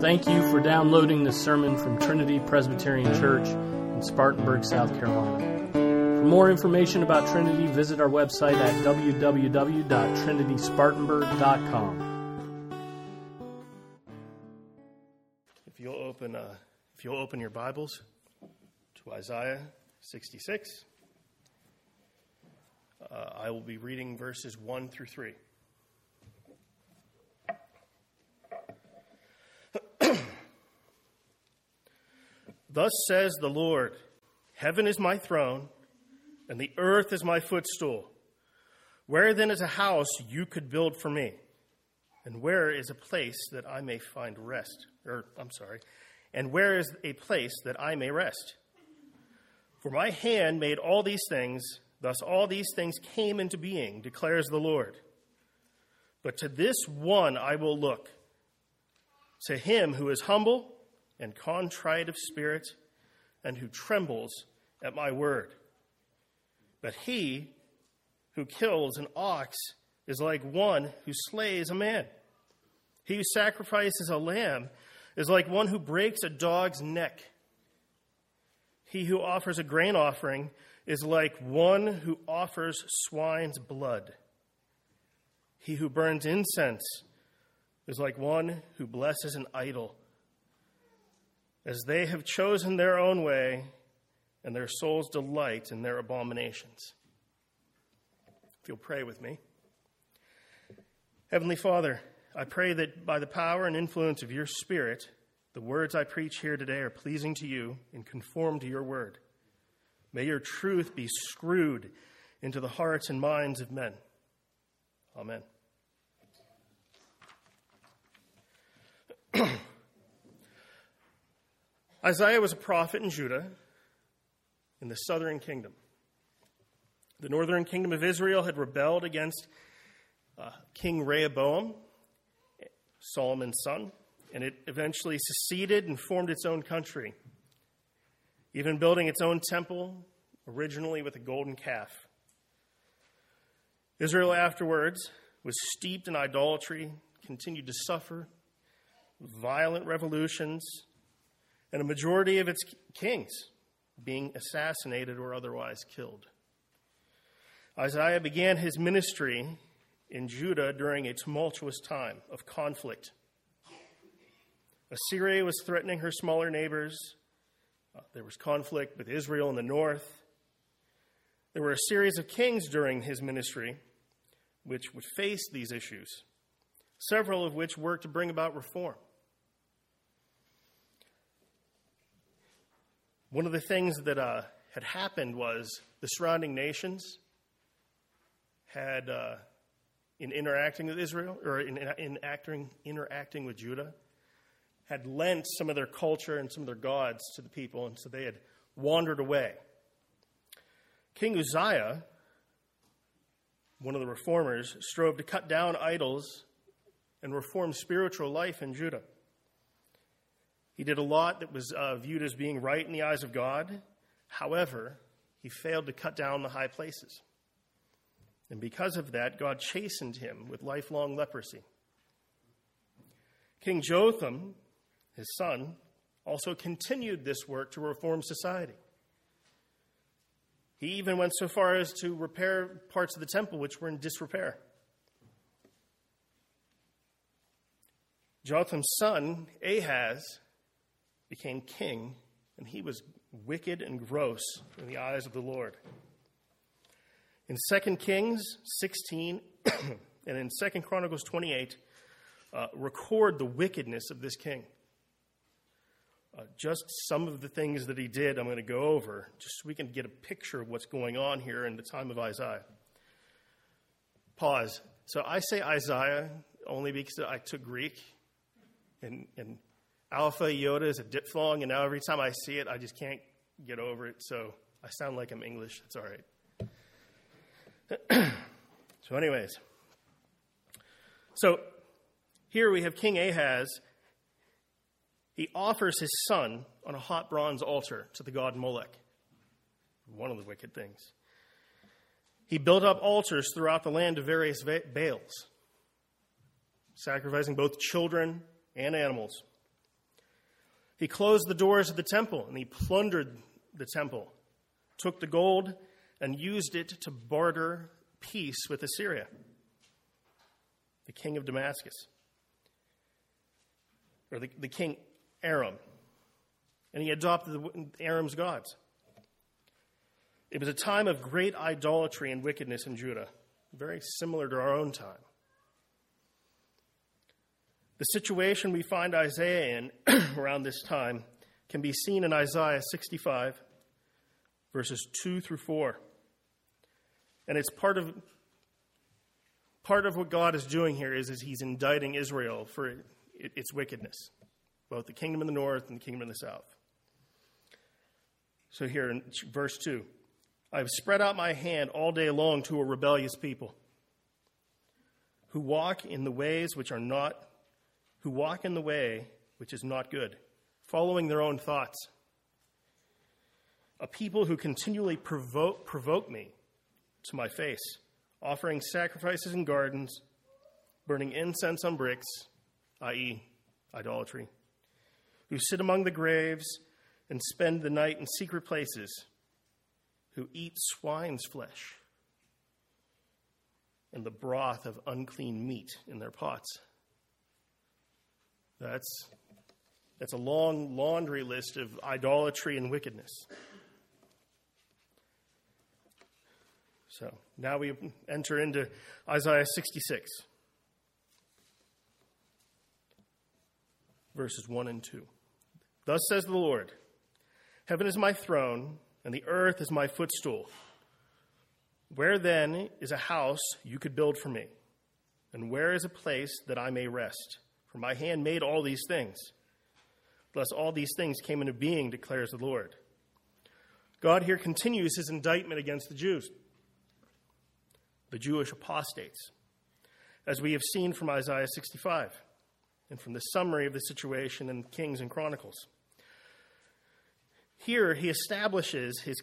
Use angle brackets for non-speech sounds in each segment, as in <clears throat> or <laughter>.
Thank you for downloading this sermon from Trinity Presbyterian Church in Spartanburg, South Carolina. For more information about Trinity, visit our website at www.trinityspartanburg.com. If you'll open, uh, if you'll open your Bibles to Isaiah 66, uh, I will be reading verses 1 through 3. Thus says the Lord Heaven is my throne, and the earth is my footstool. Where then is a house you could build for me? And where is a place that I may find rest? Or, I'm sorry, and where is a place that I may rest? For my hand made all these things, thus all these things came into being, declares the Lord. But to this one I will look, to him who is humble and contrite of spirit, and who trembles at my word. But he who kills an ox is like one who slays a man. He who sacrifices a lamb is like one who breaks a dog's neck. He who offers a grain offering is like one who offers swine's blood. He who burns incense is like one who blesses an idol as they have chosen their own way, and their souls delight in their abominations. If you'll pray with me. Heavenly Father, I pray that by the power and influence of your Spirit, the words I preach here today are pleasing to you and conform to your word. May your truth be screwed into the hearts and minds of men. Amen. <clears throat> Isaiah was a prophet in Judah in the southern kingdom. The northern kingdom of Israel had rebelled against uh, King Rehoboam, Solomon's son, and it eventually seceded and formed its own country, even building its own temple, originally with a golden calf. Israel afterwards was steeped in idolatry, continued to suffer violent revolutions, and a majority of its kings being assassinated or otherwise killed. Isaiah began his ministry in Judah during a tumultuous time of conflict. Assyria was threatening her smaller neighbors. Uh, there was conflict with Israel in the north. There were a series of kings during his ministry which would face these issues, several of which worked to bring about reform. One of the things that uh, had happened was the surrounding nations had, uh, in interacting with Israel, or in, in acting, interacting with Judah, had lent some of their culture and some of their gods to the people, and so they had wandered away. King Uzziah, one of the reformers, strove to cut down idols and reform spiritual life in Judah. He did a lot that was uh, viewed as being right in the eyes of God. However, he failed to cut down the high places. And because of that, God chastened him with lifelong leprosy. King Jotham, his son, also continued this work to reform society. He even went so far as to repair parts of the temple which were in disrepair. Jotham's son, Ahaz, became king, and he was wicked and gross in the eyes of the Lord. In 2 Kings 16 <clears throat> and in 2 Chronicles 28, uh, record the wickedness of this king. Uh, just some of the things that he did, I'm going to go over, just so we can get a picture of what's going on here in the time of Isaiah. Pause. So I say Isaiah only because I took Greek and, and Alpha Iota is a diphthong, and now every time I see it, I just can't get over it. So I sound like I'm English. It's all right. <clears throat> so, anyways, so here we have King Ahaz. He offers his son on a hot bronze altar to the god Molech, one of the wicked things. He built up altars throughout the land of various Baals, sacrificing both children and animals. He closed the doors of the temple and he plundered the temple, took the gold, and used it to barter peace with Assyria, the king of Damascus, or the, the king Aram. And he adopted the, Aram's gods. It was a time of great idolatry and wickedness in Judah, very similar to our own time. The situation we find Isaiah in <clears throat> around this time can be seen in Isaiah 65, verses 2 through 4. And it's part of part of what God is doing here is, is he's indicting Israel for its wickedness, both the kingdom in the north and the kingdom in the south. So here in verse 2, I have spread out my hand all day long to a rebellious people who walk in the ways which are not who walk in the way which is not good, following their own thoughts. A people who continually provoke, provoke me to my face, offering sacrifices in gardens, burning incense on bricks, i.e., idolatry, who sit among the graves and spend the night in secret places, who eat swine's flesh and the broth of unclean meat in their pots. That's, that's a long laundry list of idolatry and wickedness. So now we enter into Isaiah 66, verses 1 and 2. Thus says the Lord Heaven is my throne, and the earth is my footstool. Where then is a house you could build for me? And where is a place that I may rest? For my hand made all these things. Thus, all these things came into being, declares the Lord. God here continues his indictment against the Jews, the Jewish apostates, as we have seen from Isaiah 65 and from the summary of the situation in Kings and Chronicles. Here, he establishes his,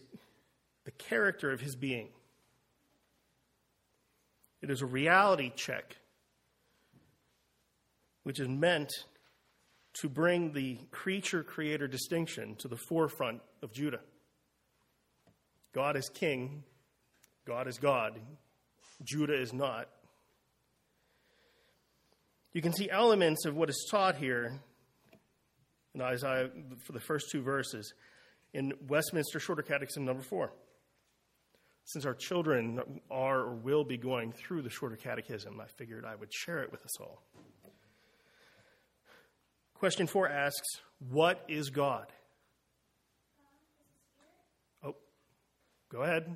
the character of his being. It is a reality check which is meant to bring the creature creator distinction to the forefront of Judah. God is king, God is God, Judah is not. You can see elements of what is taught here in Isaiah for the first two verses in Westminster Shorter Catechism number four. Since our children are or will be going through the Shorter Catechism, I figured I would share it with us all. Question four asks, What is God? Oh, go ahead.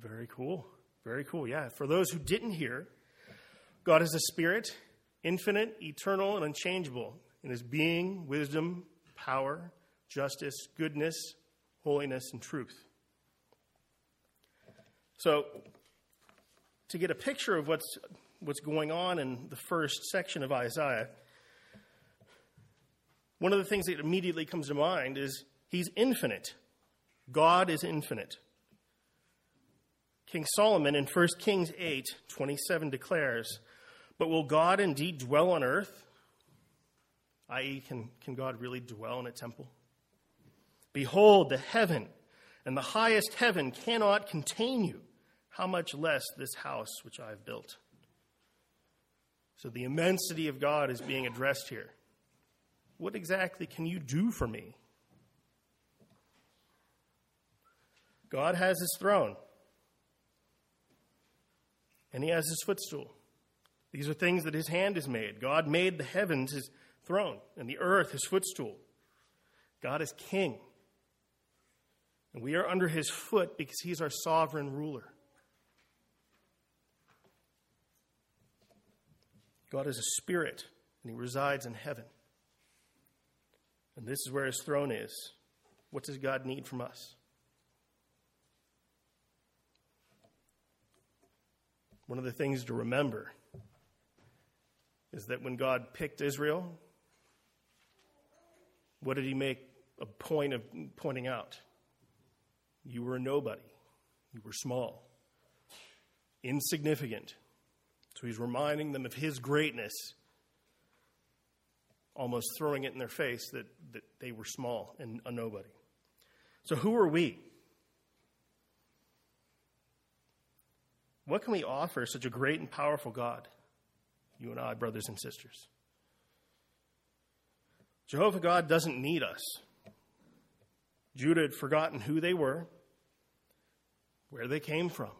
Very cool. Very cool. Yeah. For those who didn't hear, God is a spirit, infinite, eternal, and unchangeable in his being, wisdom, power, justice, goodness, holiness, and truth. So, to get a picture of what's, what's going on in the first section of Isaiah, one of the things that immediately comes to mind is he's infinite. God is infinite. King Solomon in 1 Kings 8 27 declares, But will God indeed dwell on earth? I.e., can, can God really dwell in a temple? Behold, the heaven and the highest heaven cannot contain you how much less this house which I have built? So the immensity of God is being addressed here. What exactly can you do for me? God has his throne, and he has his footstool. These are things that his hand has made. God made the heavens his throne, and the earth his footstool. God is king. And we are under his foot because he's our sovereign ruler. God is a spirit, and he resides in heaven. And this is where his throne is. What does God need from us? One of the things to remember is that when God picked Israel, what did he make a point of pointing out? You were a nobody. You were small, insignificant. So he's reminding them of his greatness, almost throwing it in their face that, that they were small and a nobody. So, who are we? What can we offer such a great and powerful God? You and I, brothers and sisters. Jehovah God doesn't need us. Judah had forgotten who they were, where they came from,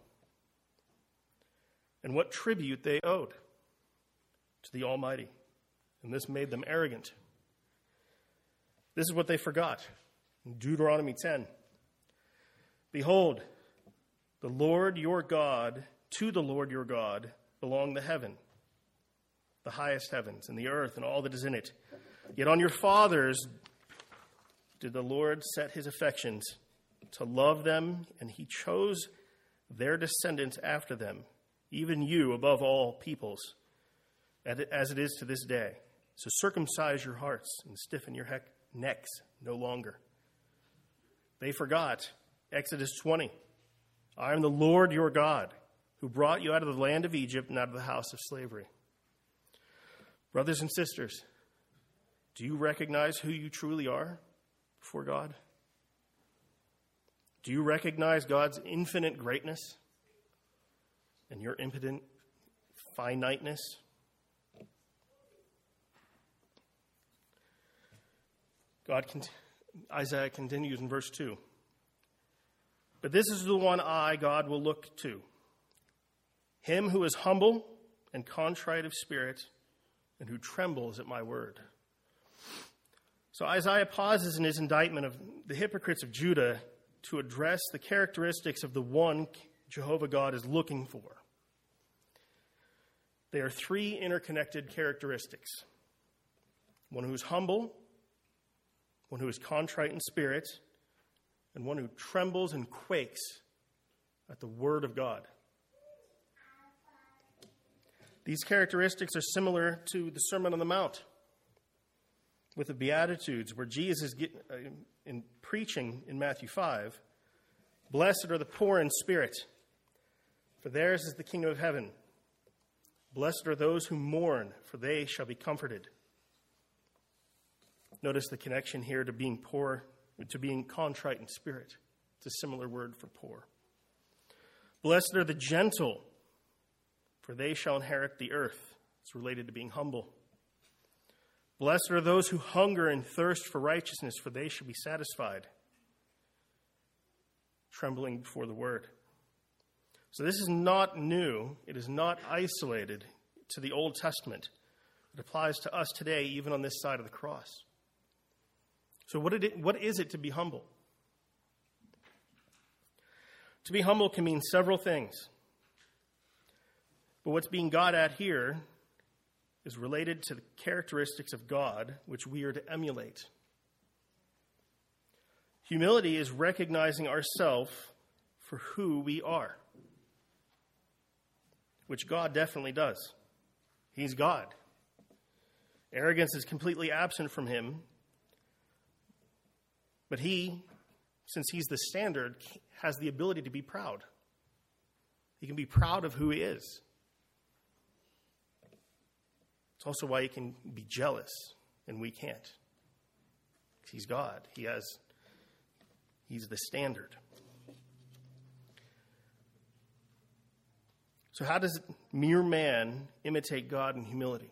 and what tribute they owed to the Almighty. And this made them arrogant. This is what they forgot. In Deuteronomy 10 Behold, the Lord your God to the Lord your God belong the heaven, the highest heavens, and the earth, and all that is in it. Yet on your fathers did the Lord set his affections to love them, and he chose their descendants after them, even you above all peoples, as it is to this day. So circumcise your hearts and stiffen your necks no longer. They forgot. Exodus 20. I am the Lord your God who brought you out of the land of Egypt and out of the house of slavery. Brothers and sisters, do you recognize who you truly are before God? Do you recognize God's infinite greatness and your impotent finiteness? God, Isaiah continues in verse 2. But this is the one I, God, will look to him who is humble and contrite of spirit, and who trembles at my word. So Isaiah pauses in his indictment of the hypocrites of Judah to address the characteristics of the one Jehovah God is looking for. They are three interconnected characteristics one who is humble, one who is contrite in spirit, and one who trembles and quakes at the word of God. These characteristics are similar to the Sermon on the Mount with the Beatitudes, where Jesus, get, uh, in preaching in Matthew 5, Blessed are the poor in spirit, for theirs is the kingdom of heaven. Blessed are those who mourn, for they shall be comforted. Notice the connection here to being poor, to being contrite in spirit. It's a similar word for poor. Blessed are the gentle, for they shall inherit the earth. It's related to being humble. Blessed are those who hunger and thirst for righteousness, for they shall be satisfied. Trembling before the word. So, this is not new. It is not isolated to the Old Testament. It applies to us today, even on this side of the cross. So, what, it, what is it to be humble? To be humble can mean several things. But what's being got at here is related to the characteristics of God which we are to emulate. Humility is recognizing ourselves for who we are, which God definitely does. He's God. Arrogance is completely absent from him, but he, since he's the standard, has the ability to be proud. He can be proud of who he is. It's also why he can be jealous and we can't. He's God. He has He's the standard. So how does mere man imitate God in humility?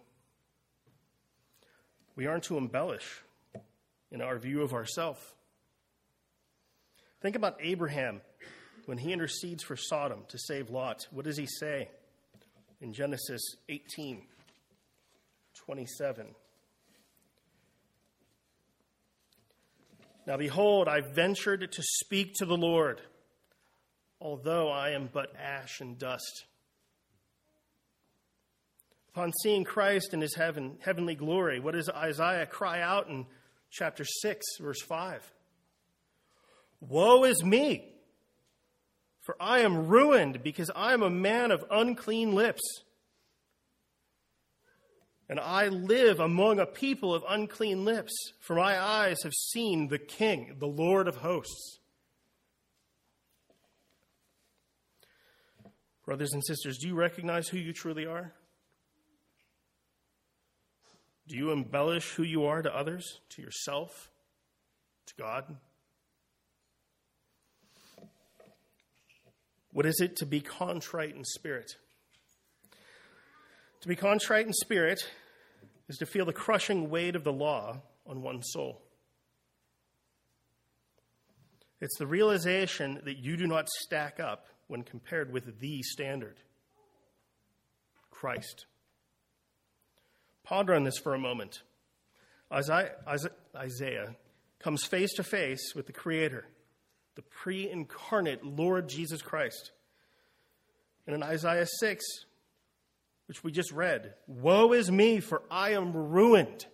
We aren't to embellish in our view of ourselves. Think about Abraham when he intercedes for Sodom to save Lot. What does he say in Genesis 18? 27. Now behold, I ventured to speak to the Lord, although I am but ash and dust. Upon seeing Christ in his heaven, heavenly glory, what does Isaiah cry out in chapter 6, verse 5? Woe is me, for I am ruined because I am a man of unclean lips and I live among a people of unclean lips, for my eyes have seen the King, the Lord of hosts. Brothers and sisters, do you recognize who you truly are? Do you embellish who you are to others, to yourself, to God? What is it to be contrite in spirit? To be contrite in spirit is to feel the crushing weight of the law on one's soul. It's the realization that you do not stack up when compared with the standard Christ. Ponder on this for a moment. Isaiah comes face to face with the Creator, the pre incarnate Lord Jesus Christ. And in Isaiah 6, which we just read, Woe is me, for I am ruined.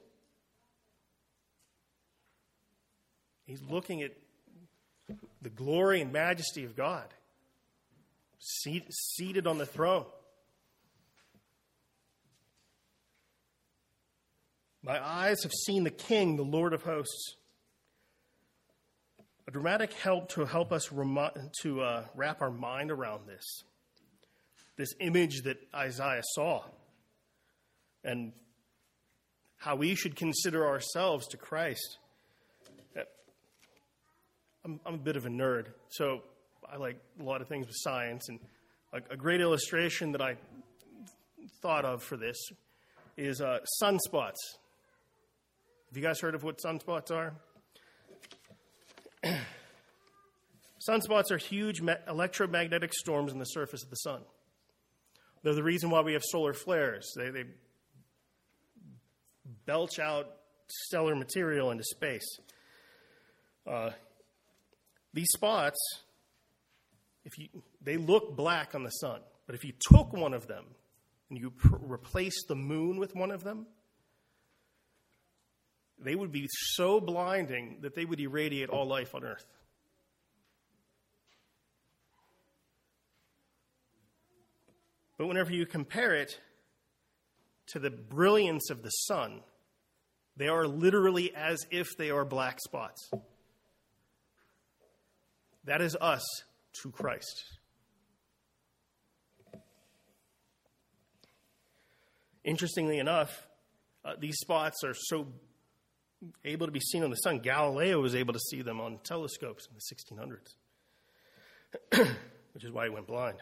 He's looking at the glory and majesty of God seated on the throne. My eyes have seen the King, the Lord of hosts. A dramatic help to help us rem- to uh, wrap our mind around this. This image that Isaiah saw, and how we should consider ourselves to Christ. I'm, I'm a bit of a nerd, so I like a lot of things with science, and a, a great illustration that I thought of for this is uh, sunspots. Have you guys heard of what sunspots are? <clears throat> sunspots are huge me- electromagnetic storms in the surface of the sun. They're the reason why we have solar flares. They, they belch out stellar material into space. Uh, these spots if you, they look black on the sun, but if you took one of them and you pr- replaced the moon with one of them, they would be so blinding that they would irradiate all life on earth. But whenever you compare it to the brilliance of the sun, they are literally as if they are black spots. That is us to Christ. Interestingly enough, uh, these spots are so able to be seen on the sun. Galileo was able to see them on telescopes in the 1600s, <clears throat> which is why he went blind.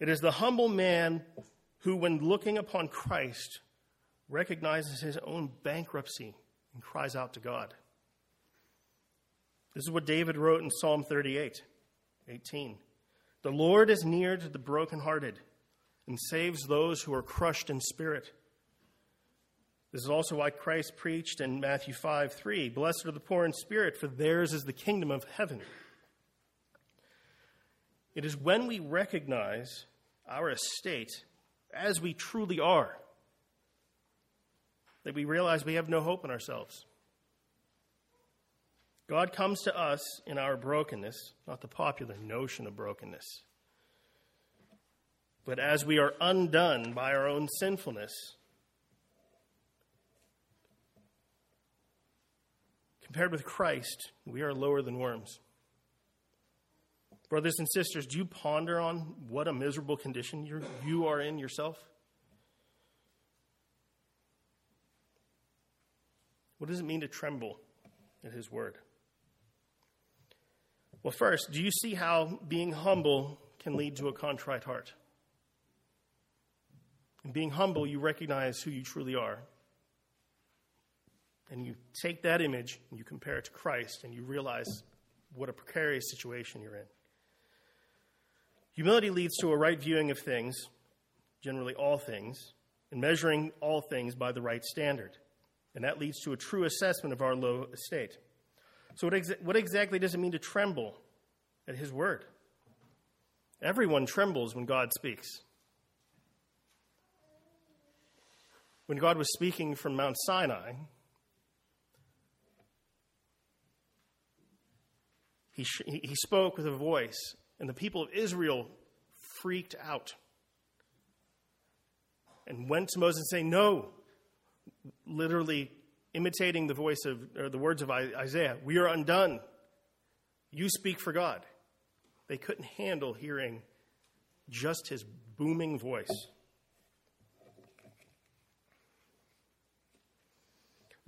It is the humble man who, when looking upon Christ, recognizes his own bankruptcy and cries out to God. This is what David wrote in Psalm 38 18. The Lord is near to the brokenhearted and saves those who are crushed in spirit. This is also why Christ preached in Matthew 5 3 Blessed are the poor in spirit, for theirs is the kingdom of heaven. It is when we recognize our estate as we truly are that we realize we have no hope in ourselves. God comes to us in our brokenness, not the popular notion of brokenness. But as we are undone by our own sinfulness, compared with Christ, we are lower than worms. Brothers and sisters, do you ponder on what a miserable condition you're, you are in yourself? What does it mean to tremble at His word? Well, first, do you see how being humble can lead to a contrite heart? In being humble, you recognize who you truly are. And you take that image and you compare it to Christ and you realize what a precarious situation you're in. Humility leads to a right viewing of things, generally all things, and measuring all things by the right standard. And that leads to a true assessment of our low estate. So, what, what exactly does it mean to tremble at His word? Everyone trembles when God speaks. When God was speaking from Mount Sinai, he, sh- he spoke with a voice, and the people of Israel freaked out and went to Moses saying, No, literally imitating the voice of, or the words of Isaiah, we are undone. You speak for God. They couldn't handle hearing just his booming voice.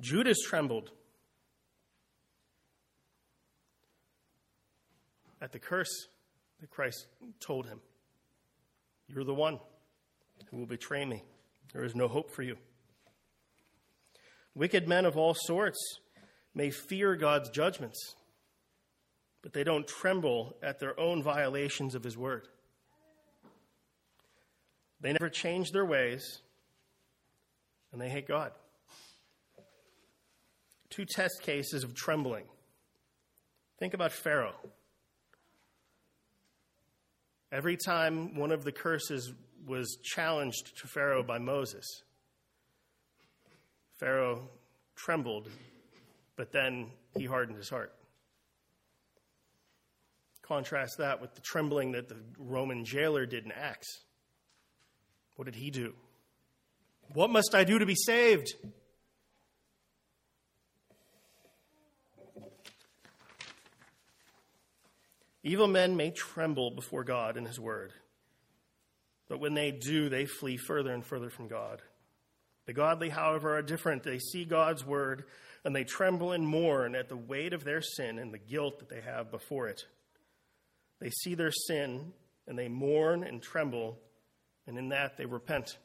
Judas trembled at the curse that Christ told him You're the one who will betray me. There is no hope for you. Wicked men of all sorts may fear God's judgments, but they don't tremble at their own violations of his word. They never change their ways, and they hate God. Two test cases of trembling. Think about Pharaoh. Every time one of the curses was challenged to Pharaoh by Moses, Pharaoh trembled, but then he hardened his heart. Contrast that with the trembling that the Roman jailer did in Acts. What did he do? What must I do to be saved? Evil men may tremble before God and His Word, but when they do, they flee further and further from God. The godly, however, are different. They see God's Word and they tremble and mourn at the weight of their sin and the guilt that they have before it. They see their sin and they mourn and tremble, and in that they repent.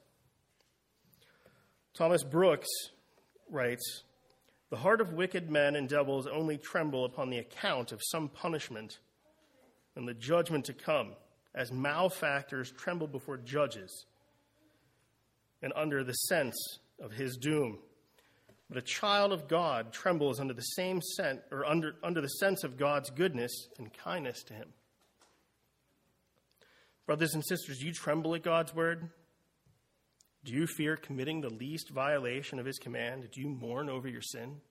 Thomas Brooks writes The heart of wicked men and devils only tremble upon the account of some punishment and the judgment to come, as malefactors tremble before judges and under the sense of his doom. But a child of God trembles under the same sense, or under, under the sense of God's goodness and kindness to him. Brothers and sisters, do you tremble at God's word? Do you fear committing the least violation of his command? Do you mourn over your sin?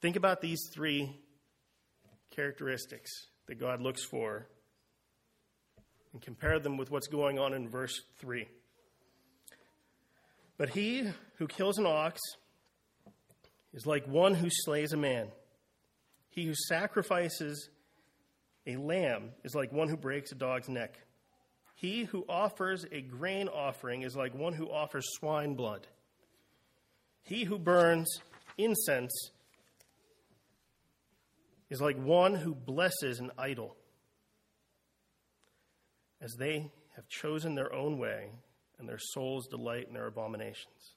Think about these three characteristics that God looks for and compare them with what's going on in verse 3. But he who kills an ox is like one who slays a man. He who sacrifices a lamb is like one who breaks a dog's neck. He who offers a grain offering is like one who offers swine blood. He who burns incense is like one who blesses an idol, as they have chosen their own way, and their souls delight in their abominations.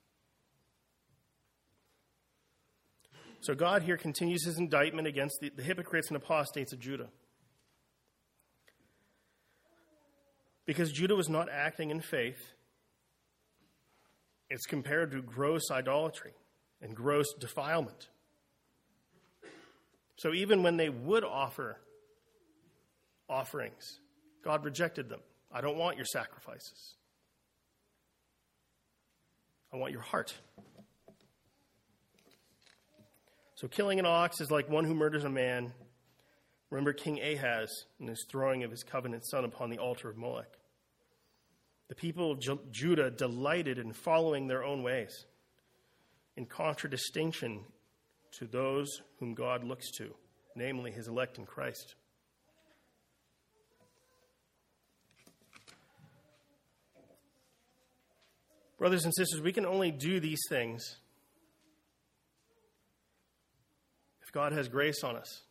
So God here continues his indictment against the, the hypocrites and apostates of Judah. Because Judah was not acting in faith, it's compared to gross idolatry and gross defilement. So even when they would offer offerings, God rejected them. I don't want your sacrifices. I want your heart. So killing an ox is like one who murders a man. Remember King Ahaz and his throwing of his covenant son upon the altar of Molech. The people of Judah delighted in following their own ways, in contradistinction to those whom God looks to, namely his elect in Christ. Brothers and sisters, we can only do these things if God has grace on us.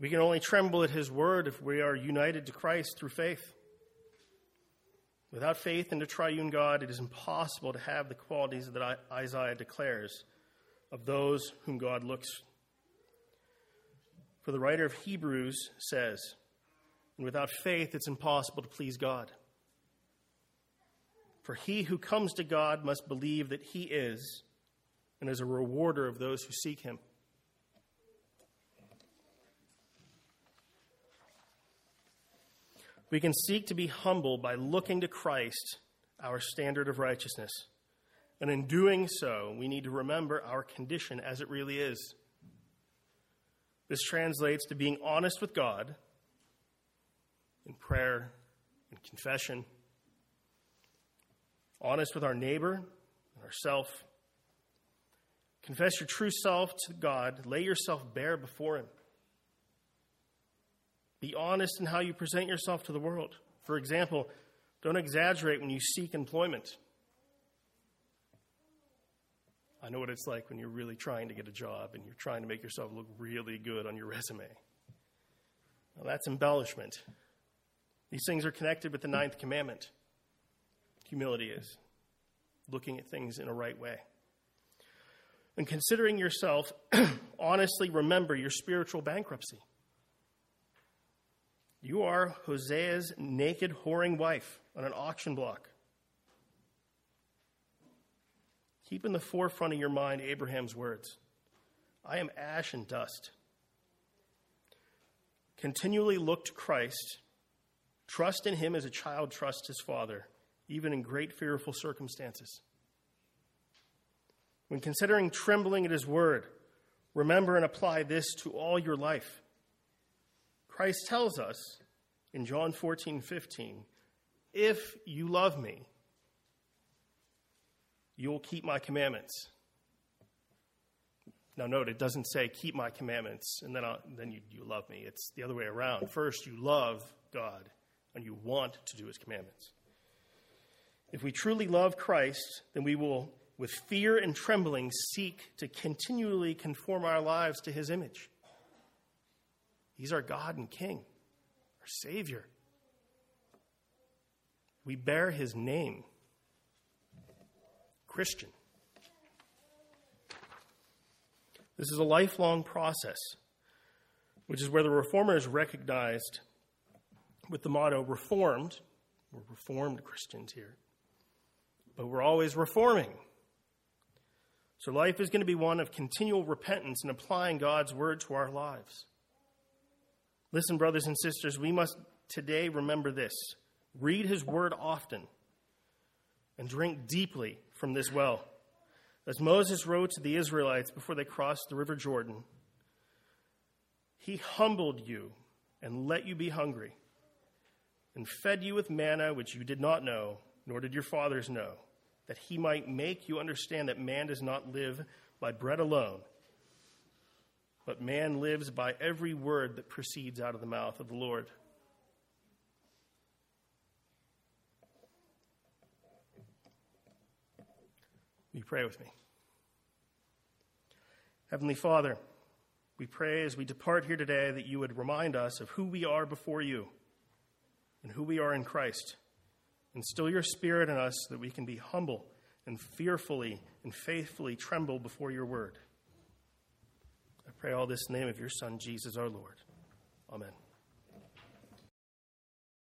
We can only tremble at His word if we are united to Christ through faith. Without faith in the triune God, it is impossible to have the qualities that Isaiah declares of those whom God looks. For the writer of Hebrews says, and without faith, it's impossible to please God. For he who comes to God must believe that he is, and is a rewarder of those who seek him. We can seek to be humble by looking to Christ, our standard of righteousness. And in doing so, we need to remember our condition as it really is. This translates to being honest with God in prayer and confession, honest with our neighbor and ourselves, Confess your true self to God. Lay yourself bare before Him. Be honest in how you present yourself to the world. For example, don't exaggerate when you seek employment. I know what it's like when you're really trying to get a job and you're trying to make yourself look really good on your resume. Well, that's embellishment. These things are connected with the ninth commandment. Humility is looking at things in a right way. And considering yourself, <clears throat> honestly remember your spiritual bankruptcy. You are Hosea's naked, whoring wife on an auction block. Keep in the forefront of your mind Abraham's words I am ash and dust. Continually look to Christ. Trust in him as a child trusts his father, even in great fearful circumstances. When considering trembling at his word, remember and apply this to all your life. Christ tells us in John 14, 15, if you love me, you will keep my commandments. Now, note, it doesn't say keep my commandments and then, I'll, then you, you love me. It's the other way around. First, you love God and you want to do his commandments. If we truly love Christ, then we will, with fear and trembling, seek to continually conform our lives to his image. He's our God and King, our Savior. We bear his name Christian. This is a lifelong process, which is where the reformer is recognized with the motto reformed. We're reformed Christians here, but we're always reforming. So life is going to be one of continual repentance and applying God's word to our lives. Listen, brothers and sisters, we must today remember this read his word often and drink deeply from this well. As Moses wrote to the Israelites before they crossed the river Jordan, he humbled you and let you be hungry, and fed you with manna which you did not know, nor did your fathers know, that he might make you understand that man does not live by bread alone, but man lives by every word that proceeds out of the mouth of the Lord. Will you pray with me? Heavenly Father, we pray as we depart here today that you would remind us of who we are before you and who we are in Christ. Instill your spirit in us so that we can be humble and fearfully and faithfully tremble before your word. Pray all this in the name of your Son, Jesus our Lord. Amen.